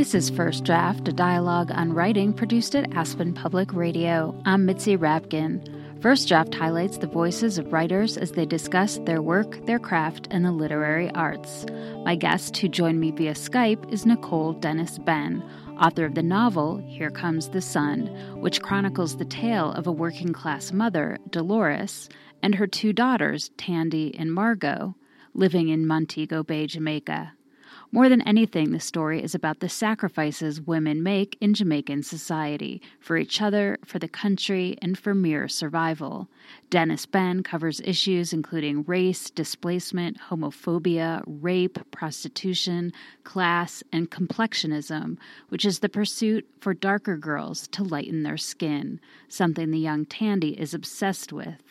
This is First Draft, a dialogue on writing produced at Aspen Public Radio. I'm Mitzi Rapkin. First Draft highlights the voices of writers as they discuss their work, their craft, and the literary arts. My guest, who joined me via Skype, is Nicole Dennis Benn, author of the novel Here Comes the Sun, which chronicles the tale of a working class mother, Dolores, and her two daughters, Tandy and Margot, living in Montego Bay, Jamaica. More than anything, the story is about the sacrifices women make in Jamaican society for each other, for the country, and for mere survival. Dennis Benn covers issues including race, displacement, homophobia, rape, prostitution, class, and complexionism, which is the pursuit for darker girls to lighten their skin, something the young Tandy is obsessed with.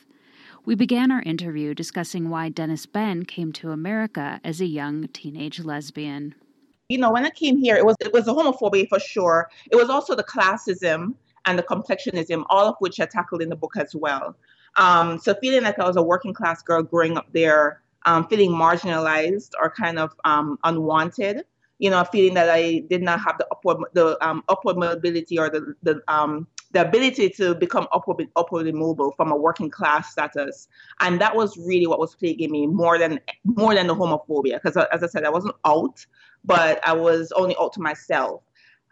We began our interview discussing why Dennis Benn came to America as a young teenage lesbian. You know, when I came here, it was it was the homophobia for sure. It was also the classism and the complexionism, all of which I tackled in the book as well. Um, so feeling like I was a working class girl growing up there, um, feeling marginalized or kind of um, unwanted, you know, feeling that I did not have the upward the um, upward mobility or the the um, the ability to become upward, upwardly mobile from a working class status, and that was really what was plaguing me more than more than the homophobia. Because uh, as I said, I wasn't out, but I was only out to myself.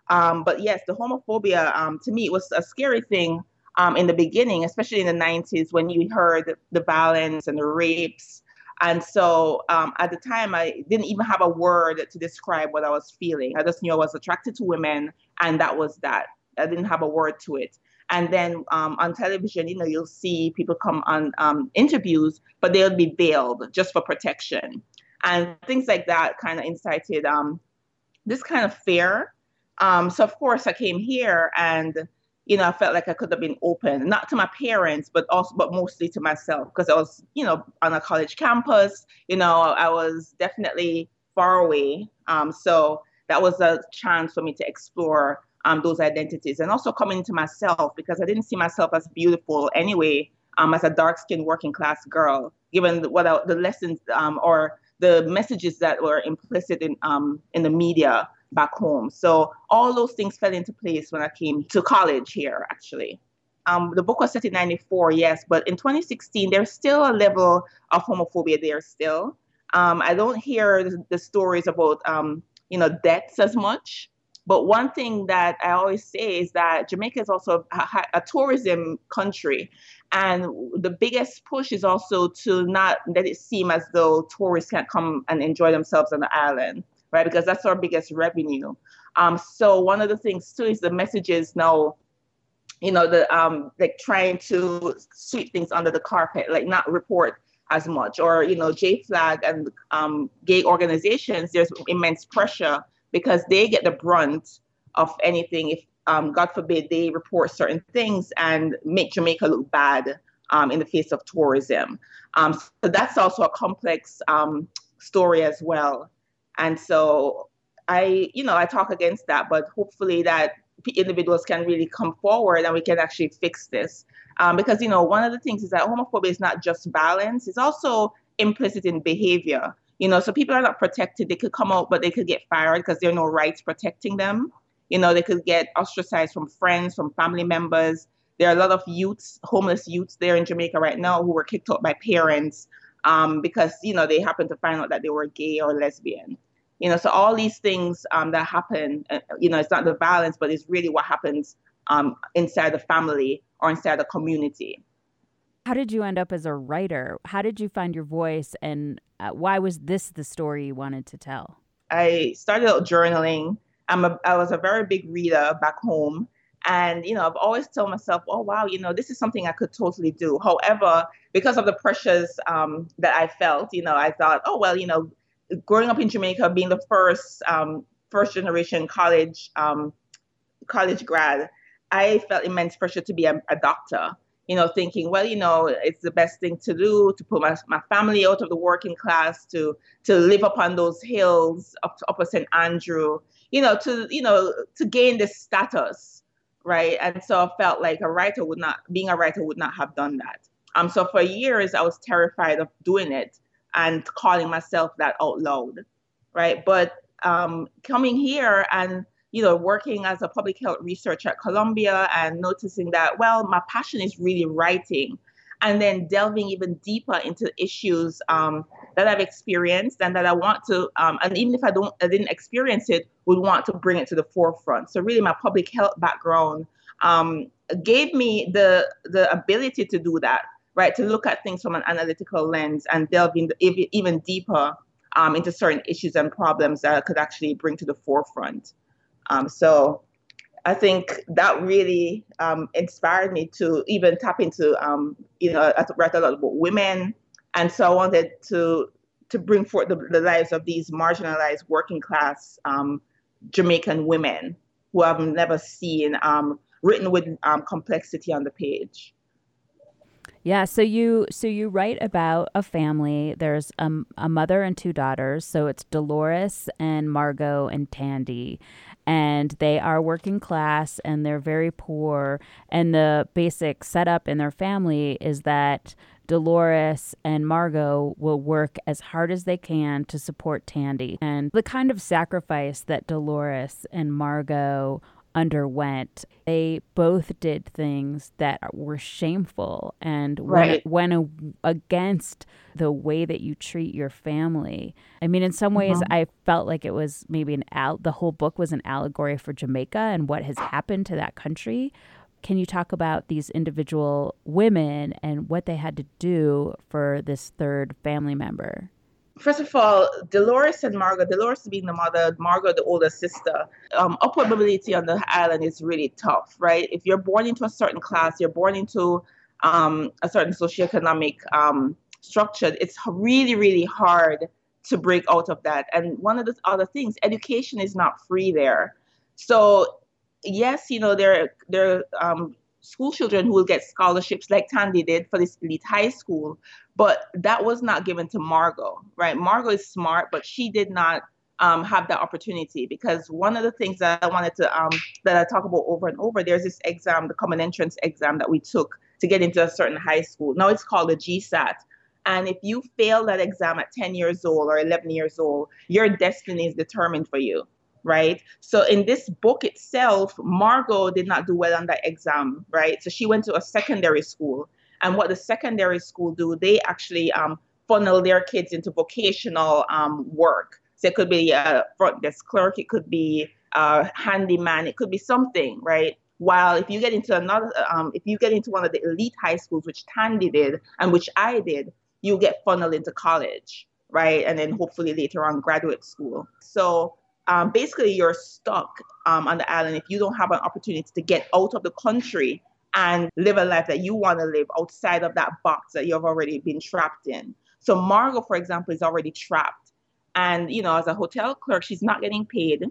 Um, but yes, the homophobia um, to me it was a scary thing um, in the beginning, especially in the '90s when you heard the violence and the rapes. And so um, at the time, I didn't even have a word to describe what I was feeling. I just knew I was attracted to women, and that was that. I didn't have a word to it. And then um, on television, you know, you'll see people come on um, interviews, but they'll be veiled just for protection. And things like that kind of incited um, this kind of fear. Um, so, of course, I came here and, you know, I felt like I could have been open, not to my parents, but also, but mostly to myself, because I was, you know, on a college campus, you know, I was definitely far away. Um, so that was a chance for me to explore um, those identities and also coming to myself because I didn't see myself as beautiful anyway um, as a dark skinned working class girl, given what I, the lessons um, or the messages that were implicit in, um, in the media back home. So all those things fell into place when I came to college here, actually. Um, the book was set in 94, yes, but in 2016, there's still a level of homophobia there still. Um, I don't hear the, stories about, um, you know, deaths as much. But one thing that I always say is that Jamaica is also a, a, tourism country. And the biggest push is also to not let it seem as though tourists can't come and enjoy themselves on the island, right? Because that's our biggest revenue. Um, so one of the things too is the messages now, you know, the um, like trying to sweep things under the carpet, like not report as much, or you know, JFLAG and um, gay organizations. There's immense pressure because they get the brunt of anything if um, God forbid they report certain things and make Jamaica look bad um, in the face of tourism. Um, so that's also a complex um, story as well. And so I, you know, I talk against that, but hopefully that individuals can really come forward and we can actually fix this. Um, because, you know, one of the things is that homophobia is not just violence, it's also implicit in behavior. You know, so people are not protected. They could come out, but they could get fired because there are no rights protecting them. You know, they could get ostracized from friends, from family members. There are a lot of youths, homeless youths there in Jamaica right now who were kicked out by parents um, because, you know, they happened to find out that they were gay or lesbian. You know, so all these things um, that happen, uh, you know, it's not the violence, but it's really what happens um, inside the family or inside the community. How did you end up as a writer? How did you find your voice, and uh, why was this the story you wanted to tell? I started out journaling. I'm a, I was a very big reader back home. And, you know, I've always told myself, oh, wow, you know, this is something I could totally do. However, because of the pressures um, that I felt, you know, I thought, oh, well, you know, growing up in Jamaica, being the first, um, first generation college, um, college grad, I felt immense pressure to be a, a doctor you know, thinking, well, you know, it's the best thing to do to put my, my family out of the working class, to to live up on those hills up Upper St. Andrew, you know, to you know, to gain this status, right? And so I felt like a writer would not, being a writer would not have done that. Um, so for years I was terrified of doing it and calling myself that out loud, right? But um, coming here and you know, working as a public health researcher at Columbia and noticing that, well, my passion is really writing and then delving even deeper into issues um, that I've experienced and that I want to, um, and even if I don't, I didn't experience it, would want to bring it to the forefront. So really, my public health background um, gave me the the ability to do that, right? To look at things from an analytical lens and delve in even deeper um, into certain issues and problems that I could actually bring to the forefront. Um, so I think that really um, inspired me to even tap into, um, you know, I write a lot about women, and so I wanted to to bring forth the, the lives of these marginalized working class um, Jamaican women who I've never seen um, written with um, complexity on the page. Yeah, so you so you write about a family. There's a, a mother and two daughters. So it's Dolores and Margot and Tandy, and they are working class and they're very poor. And the basic setup in their family is that Dolores and Margot will work as hard as they can to support Tandy. And the kind of sacrifice that Dolores and Margot underwent, they both did things that were shameful and right. went, went against the way that you treat your family. I mean, in some ways, mm-hmm. I felt like it was maybe an al- the whole book was an allegory for Jamaica and what has happened to that country. Can you talk about these individual women and what they had to do for this third family member? First of all, Dolores and Margot, Dolores being the mother, Margot the older sister, um, upward mobility on the island is really tough, right? If you're born into a certain class, you're born into um, a certain socioeconomic um, structure, it's really, really hard to break out of that. And one of the other things, education is not free there. So yes, you know, there, there um, school children who will get scholarships like Tandy did for this elite high school, but that was not given to Margot, right? Margot is smart, but she did not um, have that opportunity because one of the things that I wanted to um, that I talk about over and over, there's this exam, the common entrance exam that we took to get into a certain high school. Now it's called the GSAT. And if you fail that exam at 10 years old or 11 years old, your destiny is determined for you right? So in this book itself, Margot did not do well on that exam, right? So she went to a secondary school. And what the secondary school do, they actually um, funnel their kids into vocational um, work. So it could be a front desk clerk, it could be a handyman, it could be something, right? While if you get into another, um, if you get into one of the elite high schools, which Tandy did and which I did, you get funneled into college, right? And then hopefully later on graduate school. So um, basically you're stuck um, on the island if you don't have an opportunity to get out of the country and live a life that you want to live outside of that box that you've already been trapped in. So Margot, for example, is already trapped. And, you know, as a hotel clerk, she's not getting paid.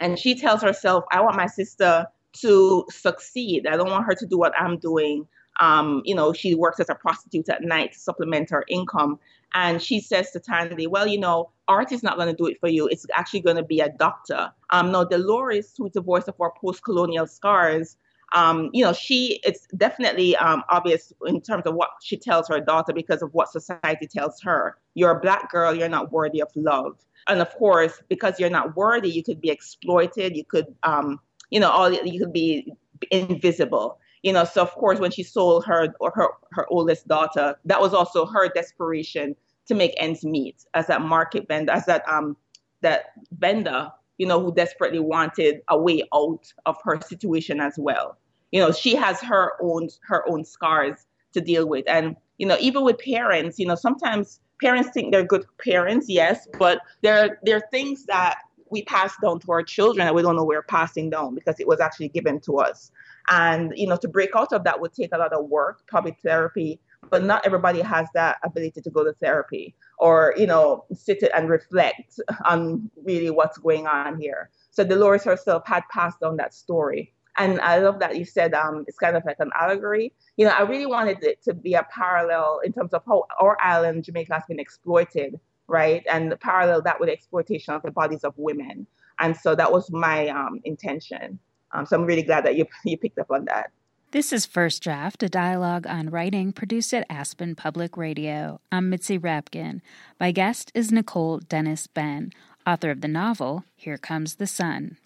And she tells herself, I want my sister to succeed. I don't want her to do what I'm doing. Um, you know, she works as a prostitute at night to supplement her income. And she says to Tandy, well, you know, art is not going to do it for you. It's actually going to be a doctor. Um, now, Dolores, who's the voice of our post-colonial scars, um, you know, she, it's definitely um, obvious in terms of what she tells her daughter because of what society tells her. You're a black girl, you're not worthy of love. And of course, because you're not worthy, you could be exploited, you could, um, you know, all you could be invisible you know so of course when she sold her or her her oldest daughter that was also her desperation to make ends meet as that market vendor as that um that vendor you know who desperately wanted a way out of her situation as well. You know she has her own her own scars to deal with. And you know even with parents you know sometimes parents think they're good parents yes but there there are things that we pass down to our children that we don't know we're passing down because it was actually given to us and, you know, to break out of that would take a lot of work, probably therapy, but not everybody has that ability to go to therapy or, you know, sit and reflect on really what's going on here. So Dolores herself had passed on that story. And I love that you said um, it's kind of like an allegory. You know, I really wanted it to be a parallel in terms of how our island, Jamaica, has been exploited, right? And parallel that with exploitation of the bodies of women. And so that was my um, intention. Um, so I'm really glad that you, you picked up on that. This is First Draft, a dialogue on writing produced at Aspen Public Radio. I'm Mitzi Rapkin. My guest is Nicole Dennis Benn, author of the novel Here Comes the Sun.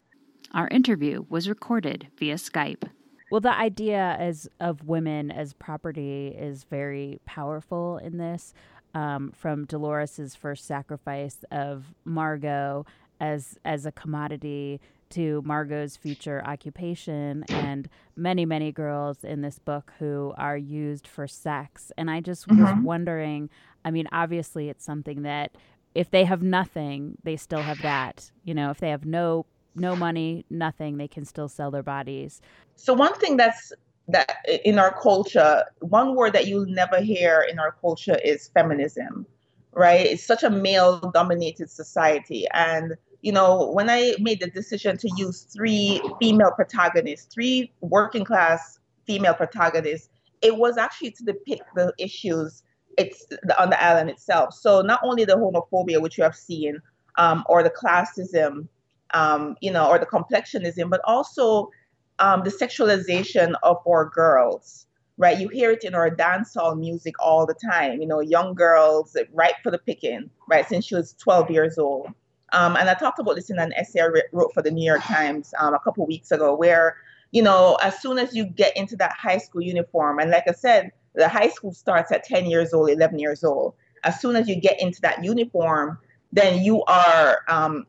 Our interview was recorded via Skype. Well, the idea as of women as property is very powerful in this. Um, from Dolores's first sacrifice of Margot as as a commodity to Margot's future occupation and many many girls in this book who are used for sex and I just mm-hmm. was wondering I mean obviously it's something that if they have nothing they still have that you know if they have no no money, nothing, they can still sell their bodies. So one thing that's that in our culture, one word that you'll never hear in our culture is feminism, right? It's such a male dominated society. And, you know, when I made the decision to use three female protagonists, three working class female protagonists, it was actually to depict the issues it's on the island itself. So not only the homophobia, which you have seen, um, or the classism um, you know, or the complexionism, but also um, the sexualization of our girls, right? You hear it in our dancehall music all the time, you know, young girls ripe for the picking, right, since she was 12 years old. Um, and I talked about this in an essay I wrote for the New York Times um, a couple weeks ago, where, you know, as soon as you get into that high school uniform, and like I said, the high school starts at 10 years old, 11 years old. As soon as you get into that uniform, then you are um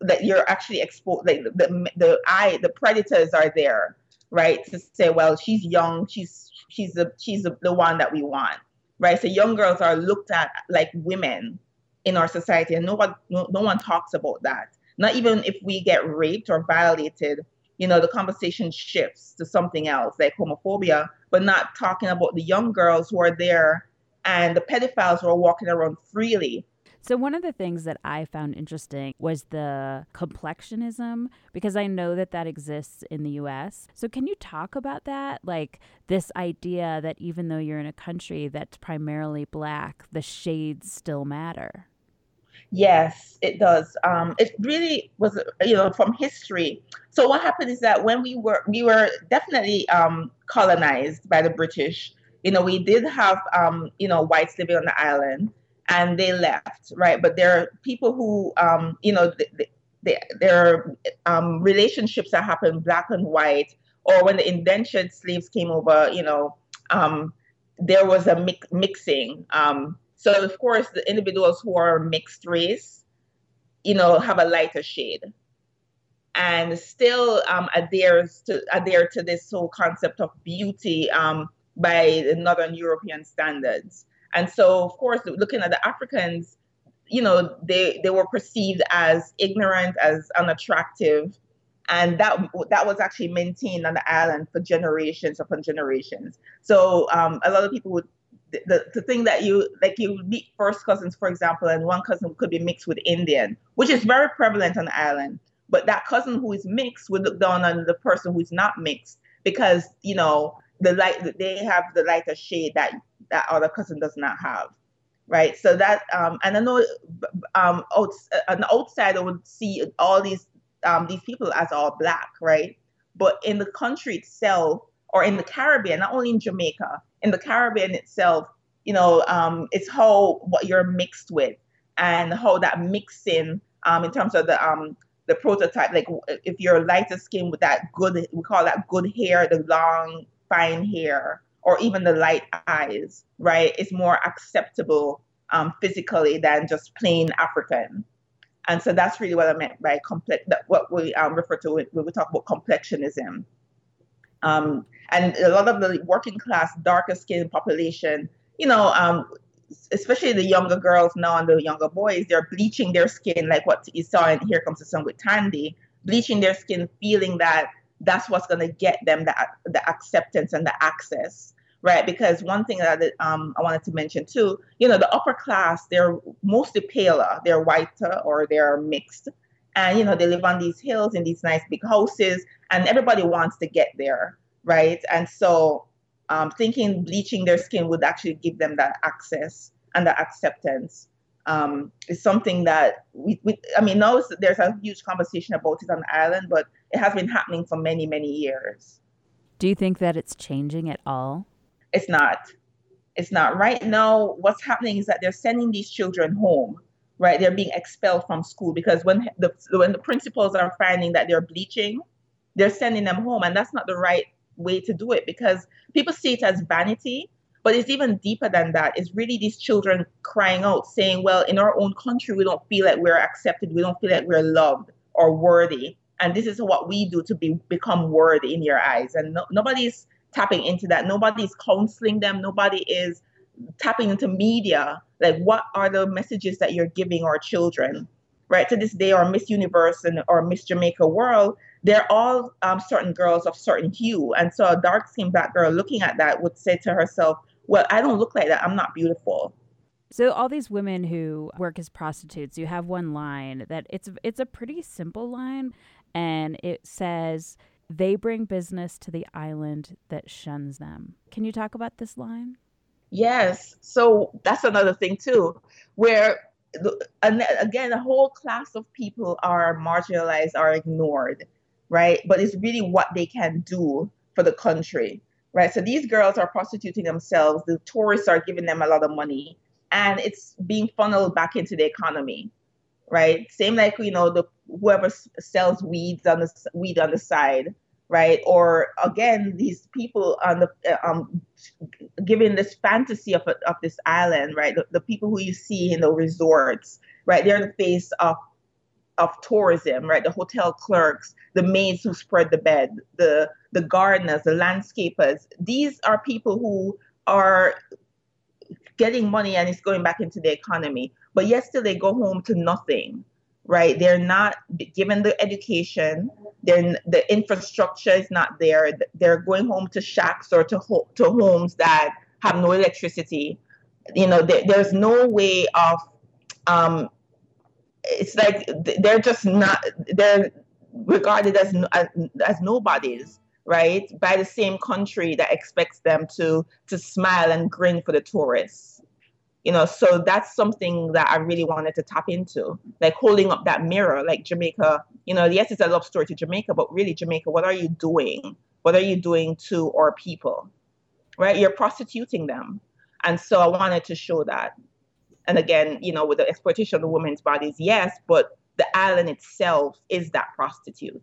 that you're actually exposed like the the eye the predators are there right to say well she's young she's she's the she's the, the one that we want right so young girls are looked at like women in our society and no one no, no one talks about that not even if we get raped or violated you know the conversation shifts to something else like homophobia but not talking about the young girls who are there and the pedophiles who are walking around freely so, one of the things that I found interesting was the complexionism, because I know that that exists in the US. So, can you talk about that? Like this idea that even though you're in a country that's primarily black, the shades still matter. Yes, it does. Um, it really was, you know, from history. So what happened is that when we were, we were definitely um, colonized by the British. You know, we did have, um, you know, whites living on the island, and they left, right? But there are people who, um, you know, they, they, there are um, relationships that happen black and white, or when the indentured slaves came over, you know, um, there was a mix, mixing. Um, so of course, the individuals who are mixed race, you know, have a lighter shade, and still um, adheres to adhere to this whole concept of beauty um, by the Northern European standards. And so, of course, looking at the Africans, you know, they they were perceived as ignorant, as unattractive, and that that was actually maintained on the island for generations upon generations. So um, a lot of people would the, the thing that you like you meet first cousins, for example, and one cousin could be mixed with Indian, which is very prevalent on the island. But that cousin who is mixed would look down on the person who's not mixed because you know the light they have the lighter shade that that other cousin does not have right so that um and i know um an outsider would see all these um these people as all black right but in the country itself or in the caribbean not only in jamaica in the caribbean itself you know um it's how what you're mixed with and how that mixing um in terms of the um the prototype like if you're lighter skin with that good we call that good hair the long fine hair or even the light eyes, right, is more acceptable um, physically than just plain African. And so that's really what I meant by complex, what we um, refer to when we talk about complexionism. Um, and a lot of the working class, darker skinned population, you know, um, especially the younger girls now and the younger boys, they're bleaching their skin, like what you saw in Here Comes the Sun with Tandy, bleaching their skin, feeling that that's what's going to get them the, the acceptance and the access right? Because one thing that um, i wanted to mention too you know the upper class they're mostly paler they're whiter or they're mixed and you know they live on these hills in these nice big houses and everybody wants to get there right and so um, thinking bleaching their skin would actually give them that access and the acceptance um, is something that we, we I mean, now there's a huge conversation about it on the island, but it has been happening for many, many years. Do you think that it's changing at all? It's not. It's not. Right now, what's happening is that they're sending these children home, right? They're being expelled from school because when the when the principals are finding that they're bleaching, they're sending them home, and that's not the right way to do it because people see it as vanity, but it's even deeper than that. It's really these children crying out, saying, "Well, in our own country, we don't feel like we're accepted. We don't feel like we're loved or worthy." And this is what we do to be become worthy in your eyes. And no, nobody's tapping into that. Nobody's counseling them. Nobody is tapping into media like what are the messages that you're giving our children right? To this day our miss universe and or miss jamaica world they're all um, certain girls of certain hue. And so a dark skinned black girl looking at that would say to herself well i don't look like that. I'm not beautiful. So all these women who work as prostitutes you have one line that it's it's a pretty simple line and it says they bring business to the island that shuns them. Can you talk about this line Yes. So that's another thing too, where again, a whole class of people are marginalized, are ignored, right? But it's really what they can do for the country, right? So these girls are prostituting themselves. The tourists are giving them a lot of money, and it's being funneled back into the economy, right? Same like you know the whoever sells weeds on the weed on the side, right? Or again, these people on the uh, um, giving this fantasy of of this island, right? The, the people who you see in the resorts, right? They're the face of of tourism, right? The hotel clerks, the maids who spread the bed, the the gardeners, the landscapers. These are people who are getting money and it's going back into the economy. But yet still they go home to nothing, right? They're not given the education, then the infrastructure is not there. They're going home to shacks or to ho- to homes that have no electricity. You know, there, there's no way of. Um, it's like they're just not. They're regarded as as, as nobodies, right? By the same country that expects them to to smile and grin for the tourists you know so that's something that i really wanted to tap into like holding up that mirror like jamaica you know yes it's a love story to jamaica but really jamaica what are you doing? What are you doing to our people? Right? You're prostituting them. And so i wanted to show that. And again you know with the exploitation of women's bodies yes but the island itself is that prostitute.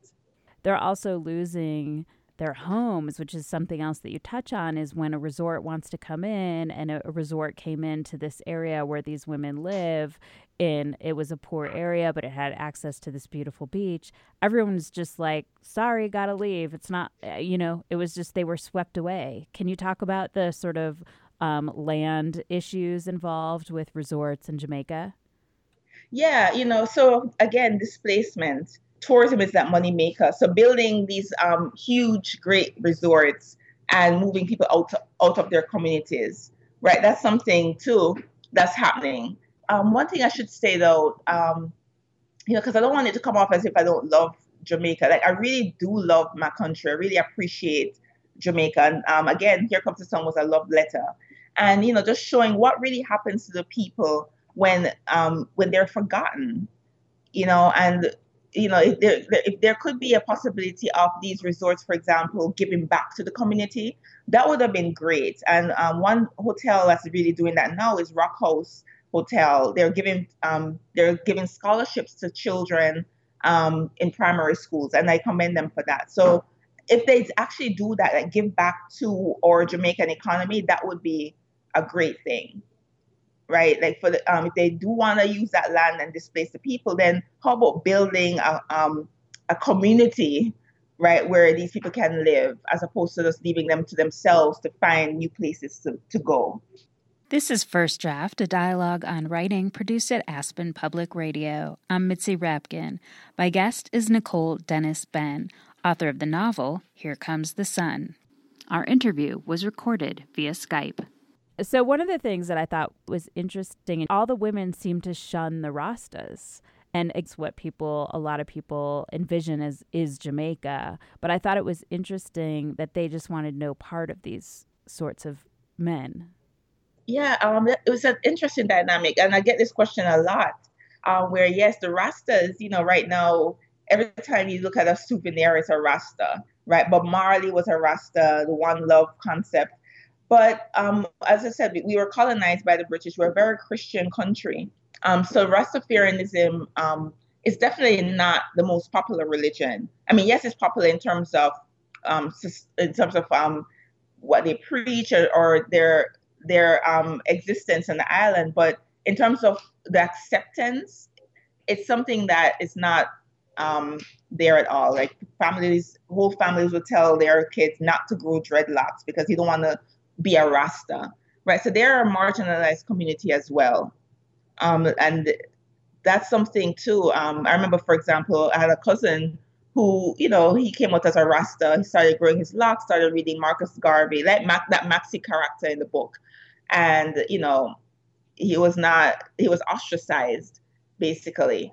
They're also losing their homes, which is something else that you touch on, is when a resort wants to come in and a, a resort came into this area where these women live in it was a poor area but it had access to this beautiful beach everyone's just like sorry gotta leave. It's not uh, you know it was just they were swept away. Can you talk about the sort of um, land issues involved with resorts in jamaica? Yeah you know so again displacement tourism is that money maker. So building these um, huge, great resorts and moving people out out of their communities, right? That's something too that's happening. Um, one thing I should say though, um, you know, because I don't want it to come off as if I don't love Jamaica. Like I really do love my country. I really appreciate Jamaica. And um, again, here comes the song was a love letter, and you know, just showing what really happens to the people when um, when they're forgotten you know, and you know, if there, if there could be a possibility of these resorts, for example, giving back to the community, that would have been great. And um, one hotel that's really doing that now is Rock House Hotel. They're giving um, they're giving scholarships to children um, in primary schools, and I commend them for that. So if they actually do that and give back to our Jamaican economy, that would be a great thing right? Like for the um, if they do want to use that land and displace the people, then how about building a um, a community, right, where these people can live, as opposed to just leaving them to themselves to find new places to, to go. This is First Draft, a dialogue on writing produced at Aspen Public Radio. I'm Mitzi Rapkin. My guest is Nicole Dennis Benn, author of the novel Here Comes the Sun. Our interview was recorded via Skype. So one of the things that I thought was interesting, all the women seem to shun the Rastas. And it's what people, a lot of people envision as is Jamaica. But I thought it was interesting that they just wanted no part of these sorts of men. Yeah, um, it was an interesting dynamic, and I get this question a lot. Uh, where yes, the Rastas, you know, right now, every time you look at a souvenir, it's a Rasta, right? But Marley was a Rasta, the One Love concept but um, as I said, we were colonized by the British. We're a very Christian country. Um, so Rastafarianism um, is definitely not the most popular religion. I mean, yes, it's popular in terms of um, in terms of um, what they preach or, or their their um, existence on the island, but in terms of the acceptance, it's something that is not um, there at all. Like families, whole families will tell their kids not to grow dreadlocks because you don't want to be a Rasta, right? So they're a marginalized community as well, um, and that's something too. Um, I remember, for example, I had a cousin who, you know, he came out as a Rasta. He started growing his locks, started reading Marcus Garvey, like Mac, that Maxie character in the book, and you know, he was not, he was ostracized basically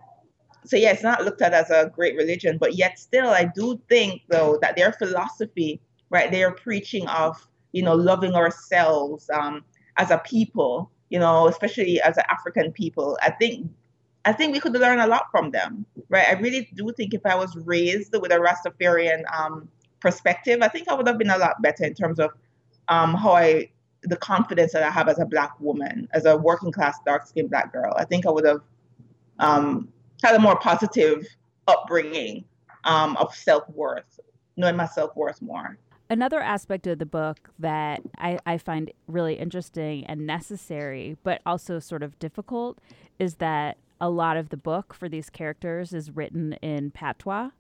so yeah, it's not looked at as a great religion, but yet still, I do think though that their philosophy, right, they are preaching of you know loving ourselves um, as a people, you know, especially as an African people. I think I think we could learn a lot from them, right? I really do think if I was raised with a Rastafarian um, perspective, I think I would have been a lot better in terms of um, how I the confidence that I have as a black woman, as a working class dark skinned black girl. I think I would have um, had a more positive upbringing um, of self worth, knowing my self worth more. Another aspect of the book that I, I find really interesting and necessary, but also sort of difficult, is that a lot of the book for these characters is written in patois.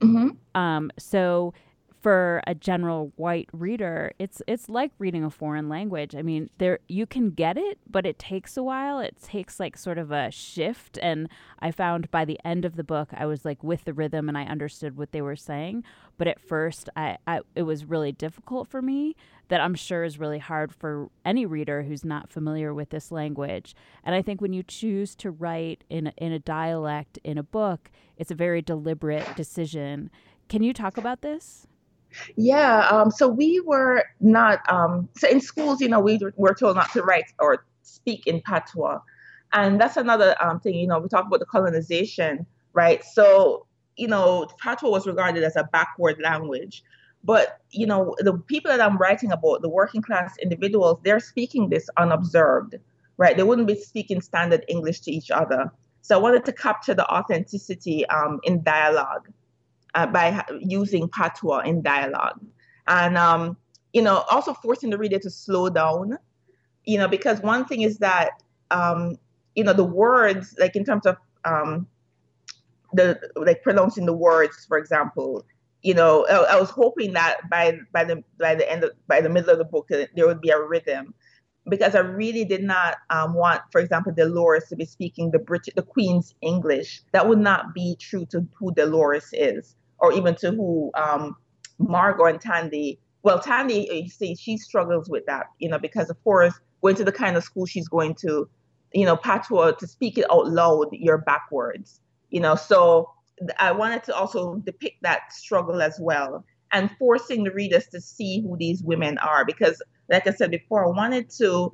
Mm-hmm. Um, so for a general white reader, it's it's like reading a foreign language. I mean, there you can get it, but it takes a while. It takes like sort of a shift and I found by the end of the book I was like with the rhythm and I understood what they were saying, but at first I, I it was really difficult for me that I'm sure is really hard for any reader who's not familiar with this language. And I think when you choose to write in in a dialect in a book, it's a very deliberate decision. Can you talk about this? Yeah. Um, so we were not, um, so in schools, you know, we were told not to write or speak in patois. And that's another um, thing, you know, we talk about the colonization, right? So, you know, patois was regarded as a backward language. But, you know, the people that I'm writing about, the working class individuals, they're speaking this unobserved, right? They wouldn't be speaking standard English to each other. So I wanted to capture the authenticity um, in dialogue uh, by using patois in dialogue. And, um, you know, also forcing the reader to slow down, you know, because one thing is that, um, you know, the words, like in terms of um, the, like pronouncing the words, for example, you know, I, I was hoping that by by the by the end of by the middle of the book there would be a rhythm, because I really did not um, want, for example, Dolores to be speaking the British, the Queen's English. That would not be true to who Dolores is or even to who um, Margot and Tandy. Well, Tandy, you see, she struggles with that, you know, because of course, going to the kind of school she's going to, you know, patois to speak it out loud, you're backwards, you know. So I wanted to also depict that struggle as well, and forcing the readers to see who these women are, because, like I said before, I wanted to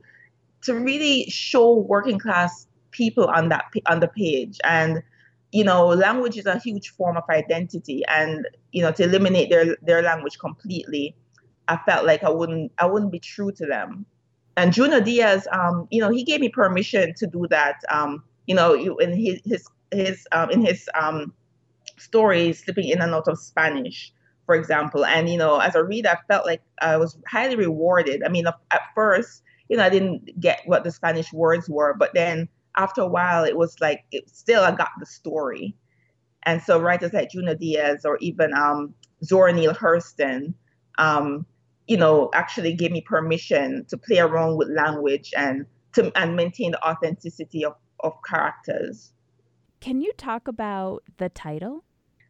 to really show working class people on that on the page and you know, language is a huge form of identity, and you know, to eliminate their their language completely, I felt like I wouldn't I wouldn't be true to them. And Junot Diaz, um, you know, he gave me permission to do that. Um, you know, in his his his um, in his um, stories, slipping in and out of Spanish, for example. And you know, as a reader, I felt like I was highly rewarded. I mean, at first, you know, I didn't get what the Spanish words were, but then after a while, it was like it still I got the story. And so writers like Junot Diaz or even um, Zora Neale Hurston, um, you know, actually gave me permission to play around with language and to and maintain the authenticity of, of characters. Can you talk about the title?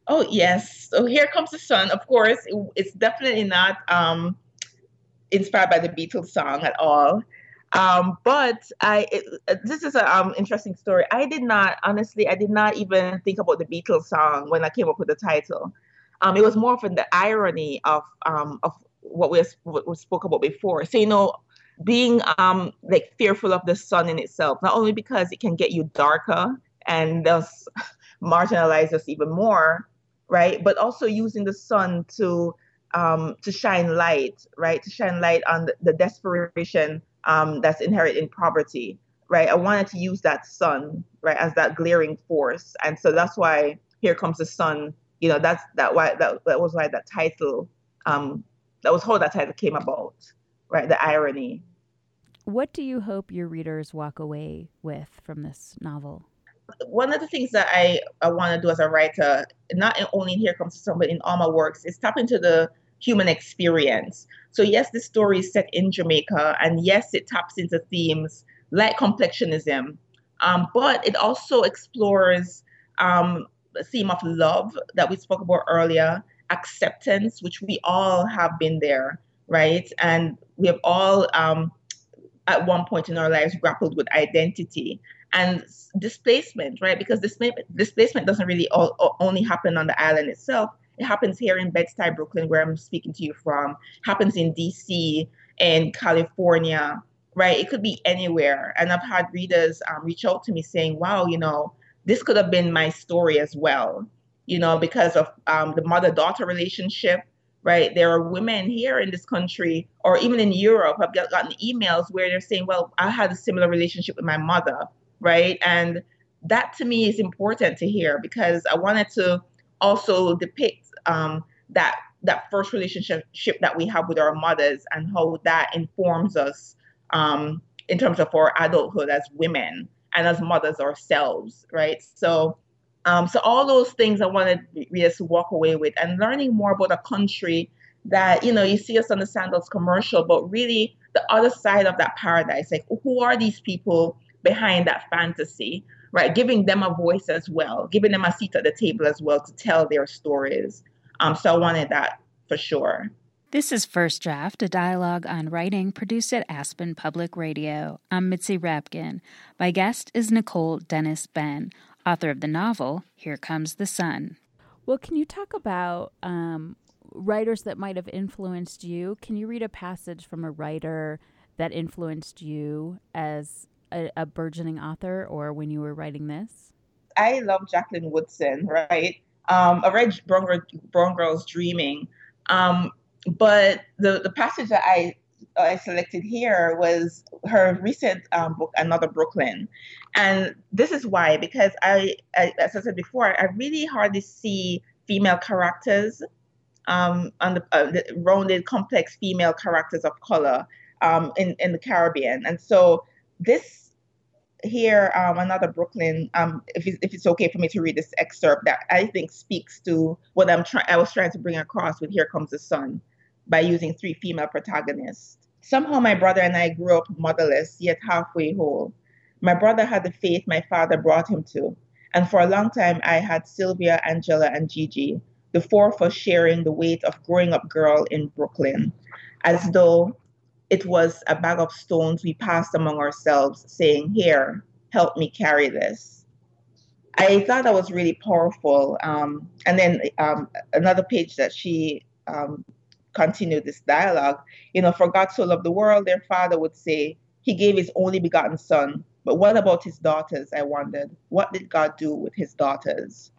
Oh yes. So here comes the sun. Of course, it, it's definitely not um, inspired by the Beatles song at all. Um, but I, it, this is an um, interesting story. I did not, honestly, I did not even think about the Beatles song when I came up with the title. Um, it was more from the irony of um, of what we, what we spoke about before. So you know, being um, like fearful of the sun in itself, not only because it can get you darker and thus marginalize us even more, right? But also using the sun to um, to shine light, right? To shine light on the, the desperation um, that's inherent in poverty. right? I wanted to use that sun, right, as that glaring force. And so that's why Here Comes the Sun, you know, that's that why that, that was why that title, um, that was how that title came about, right? The irony. What do you hope your readers walk away with from this novel? One of the things that I, I want to do as a writer, not only in Here Comes the Sun, but in all my works, is tap into the human experience. So, yes, the story is set in Jamaica, and yes, it taps into themes like complexionism, um, but it also explores um, the theme of love that we spoke about earlier, acceptance, which we all have been there, right? And we have all, um, at one point in our lives, grappled with identity and displacement, right? Because displacement, displacement doesn't really all, only happen on the island itself. It happens here in Bed-Stuy, Brooklyn, where I'm speaking to you from. Happens in DC and California, right? It could be anywhere. And I've had readers um, reach out to me saying, wow, you know, this could have been my story as well, you know, because of um, the mother daughter relationship, right? There are women here in this country or even in Europe, I've gotten emails where they're saying, well, I had a similar relationship with my mother, right? And that to me is important to hear because I wanted to also depict um, that that first relationship that we have with our mothers and how that informs us um, in terms of our adulthood as women and as mothers ourselves, right? So, um, so all those things I wanted readers to walk away with and learning more about a country that you know you see us on the sandals commercial, but really the other side of that paradise, like who are these people behind that fantasy, right? Giving them a voice as well, giving them a seat at the table as well to tell their stories. Um, so I wanted that for sure. This is First Draft, a dialogue on writing produced at Aspen Public Radio. I'm Mitzi Rapkin. My guest is Nicole Dennis Benn, author of the novel Here Comes the Sun. Well, can you talk about um, writers that might have influenced you? Can you read a passage from a writer that influenced you as a, a burgeoning author or when you were writing this? I love Jacqueline Woodson, right? Um, I read Brown, Brown Girls Dreaming. Um, but the, the passage that I I selected here was her recent um, book, Another Brooklyn, and this is why because I, I, as I said before, I really hardly see female characters, um, on the, uh, the rounded, complex female characters of color um, in in the Caribbean, and so this here, um, another Brooklyn. Um, if it's, if it's okay for me to read this excerpt, that I think speaks to what I'm trying. I was trying to bring across with "Here Comes the Sun." by using three female protagonists. Somehow my brother and I grew up motherless, yet halfway whole. My brother had the faith my father brought him to, and for a long time I had Sylvia, Angela, and Gigi, the four of us sharing the weight of growing up girl in Brooklyn, as though it was a bag of stones we passed among ourselves, saying, Here, help me carry this. I thought that was really powerful. Um, and then um, another page that she um, continue this dialogue. You know, for God so loved the world, their father would say, He gave His only begotten Son. But what about His daughters? I wondered. What did God do with His daughters?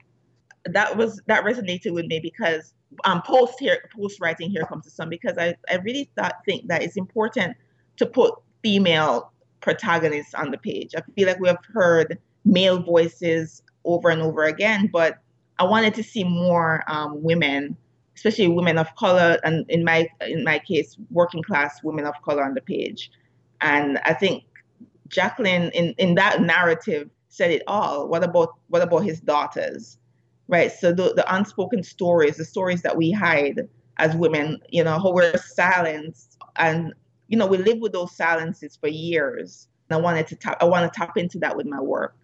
That was that resonated with me because um, post here, post writing here comes the sun because I, I really thought think that it's important to put female protagonists on the page. I feel like we have heard male voices over and over again, but I wanted to see more um, women especially women of color, and in my in my case, working class women of color on the page. And I think Jacqueline in, in that narrative said it all. What about what about his daughters? Right. So the, the unspoken stories, the stories that we hide as women, you know, how we're silenced and you know, we live with those silences for years. And I wanted to tap I want to tap into that with my work.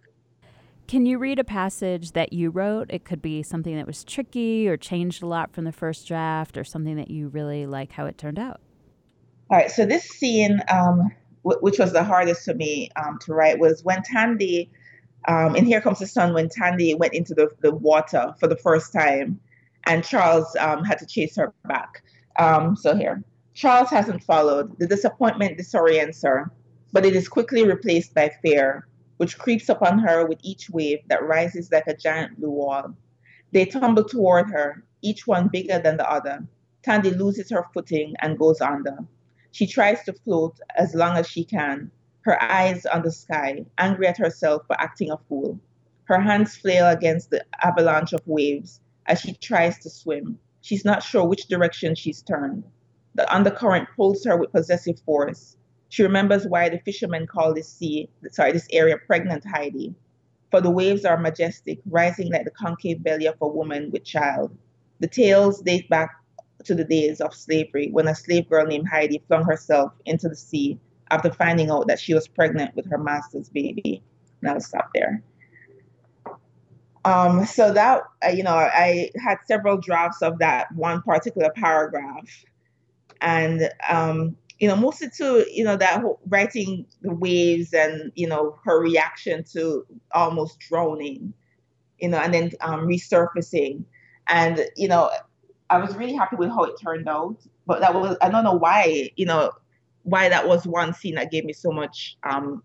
Can you read a passage that you wrote? It could be something that was tricky or changed a lot from the first draft or something that you really like how it turned out. All right. So, this scene, um, w- which was the hardest for me um, to write, was when Tandy, um, in Here Comes the Sun, when Tandy went into the, the water for the first time and Charles um, had to chase her back. Um, so, here. Charles hasn't followed. The disappointment disorients her, but it is quickly replaced by fear which creeps upon her with each wave that rises like a giant blue wall. They tumble toward her, each one bigger than the other. Tandy loses her footing and goes under. She tries to float as long as she can, her eyes on the sky, angry at herself for acting a fool. Her hands flail against the avalanche of waves as she tries to swim. She's not sure which direction she's turned. The undercurrent pulls her with possessive force. She remembers why the fishermen call this sea, sorry, this area pregnant Heidi. For the waves are majestic, rising like the concave belly of a woman with child. The tales date back to the days of slavery when a slave girl named Heidi flung herself into the sea after finding out that she was pregnant with her master's baby. And I'll stop there. Um, so that uh, you know, I had several drafts of that one particular paragraph, and um, you know, mostly to you know that whole, writing the waves and you know her reaction to almost drowning, you know, and then um, resurfacing, and you know, I was really happy with how it turned out. But that was I don't know why you know why that was one scene that gave me so much um,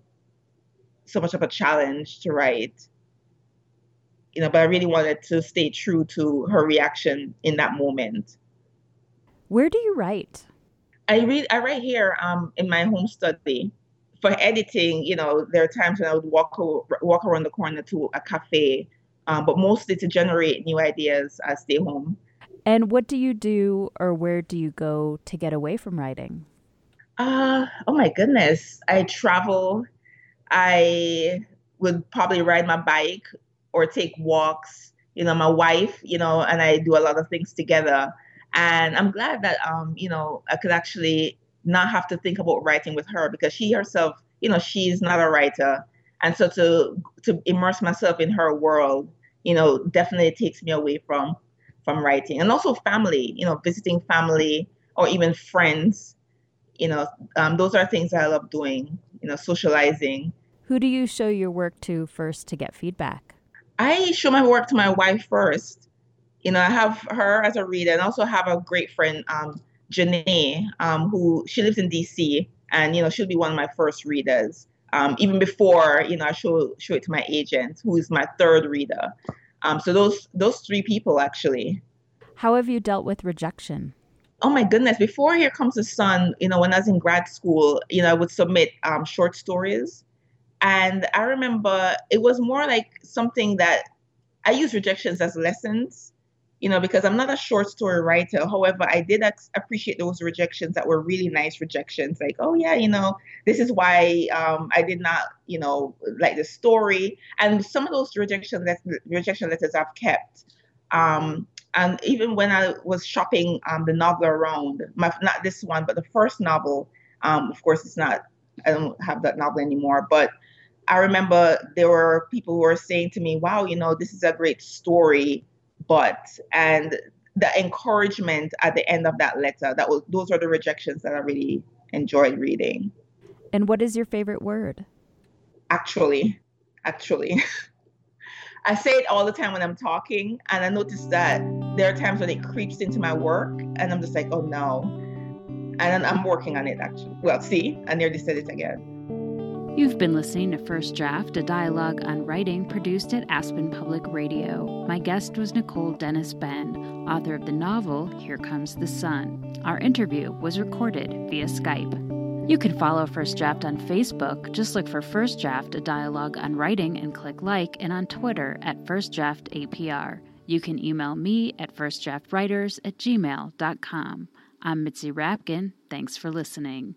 so much of a challenge to write you know, but I really wanted to stay true to her reaction in that moment. Where do you write? I read I write here um, in my home study. For editing, you know, there are times when I would walk walk around the corner to a cafe, um, but mostly to generate new ideas. I stay home. And what do you do, or where do you go to get away from writing? Uh, oh my goodness, I travel. I would probably ride my bike or take walks. You know, my wife, you know, and I do a lot of things together. And I'm glad that, um, you know, I could actually not have to think about writing with her because she herself, you know, she's not a writer. And so to to immerse myself in her world, you know, definitely takes me away from from writing. And also family, you know, visiting family or even friends, you know, um, those are things I love doing, you know, socializing. Who do you show your work to first to get feedback? I show my work to my wife first. You know, I have her as a reader and also have a great friend, um, Janae, um, who she lives in DC and, you know, she'll be one of my first readers. Um, even before, you know, I show, show it to my agent, who is my third reader. Um, so those, those three people actually. How have you dealt with rejection? Oh my goodness. Before Here Comes the Sun, you know, when I was in grad school, you know, I would submit um, short stories and I remember it was more like something that I use rejections as lessons, you know, because I'm not a short story writer. However, I did appreciate those rejections that were really nice rejections. Like, oh, yeah, you know, this is why um, I did not, you know, like the story. And some of those rejection, let- rejection letters I've kept. Um, and even when I was shopping um, the novel around, my, not this one, but the first novel, um, of course, it's not, I don't have that novel anymore, but I remember there were people who were saying to me, wow, you know, this is a great story, but, and the encouragement at the end of that letter, that was, those are the rejections that I really enjoyed reading. And what is your favorite word? Actually, actually. I say it all the time when I'm talking, and I notice that there are times when it creeps into my work, and I'm just like, oh no. And I'm working on it actually. Well, see, I nearly said it again. You've been listening to First Draft, a dialogue on writing produced at Aspen Public Radio. My guest was Nicole Dennis Benn, author of the novel Here Comes the Sun. Our interview was recorded via Skype. You can follow First Draft on Facebook. Just look for First Draft, a dialogue on writing, and click like, and on Twitter at First Draft APR. You can email me at firstdraftwriters at gmail.com. I'm Mitzi Rapkin. Thanks for listening.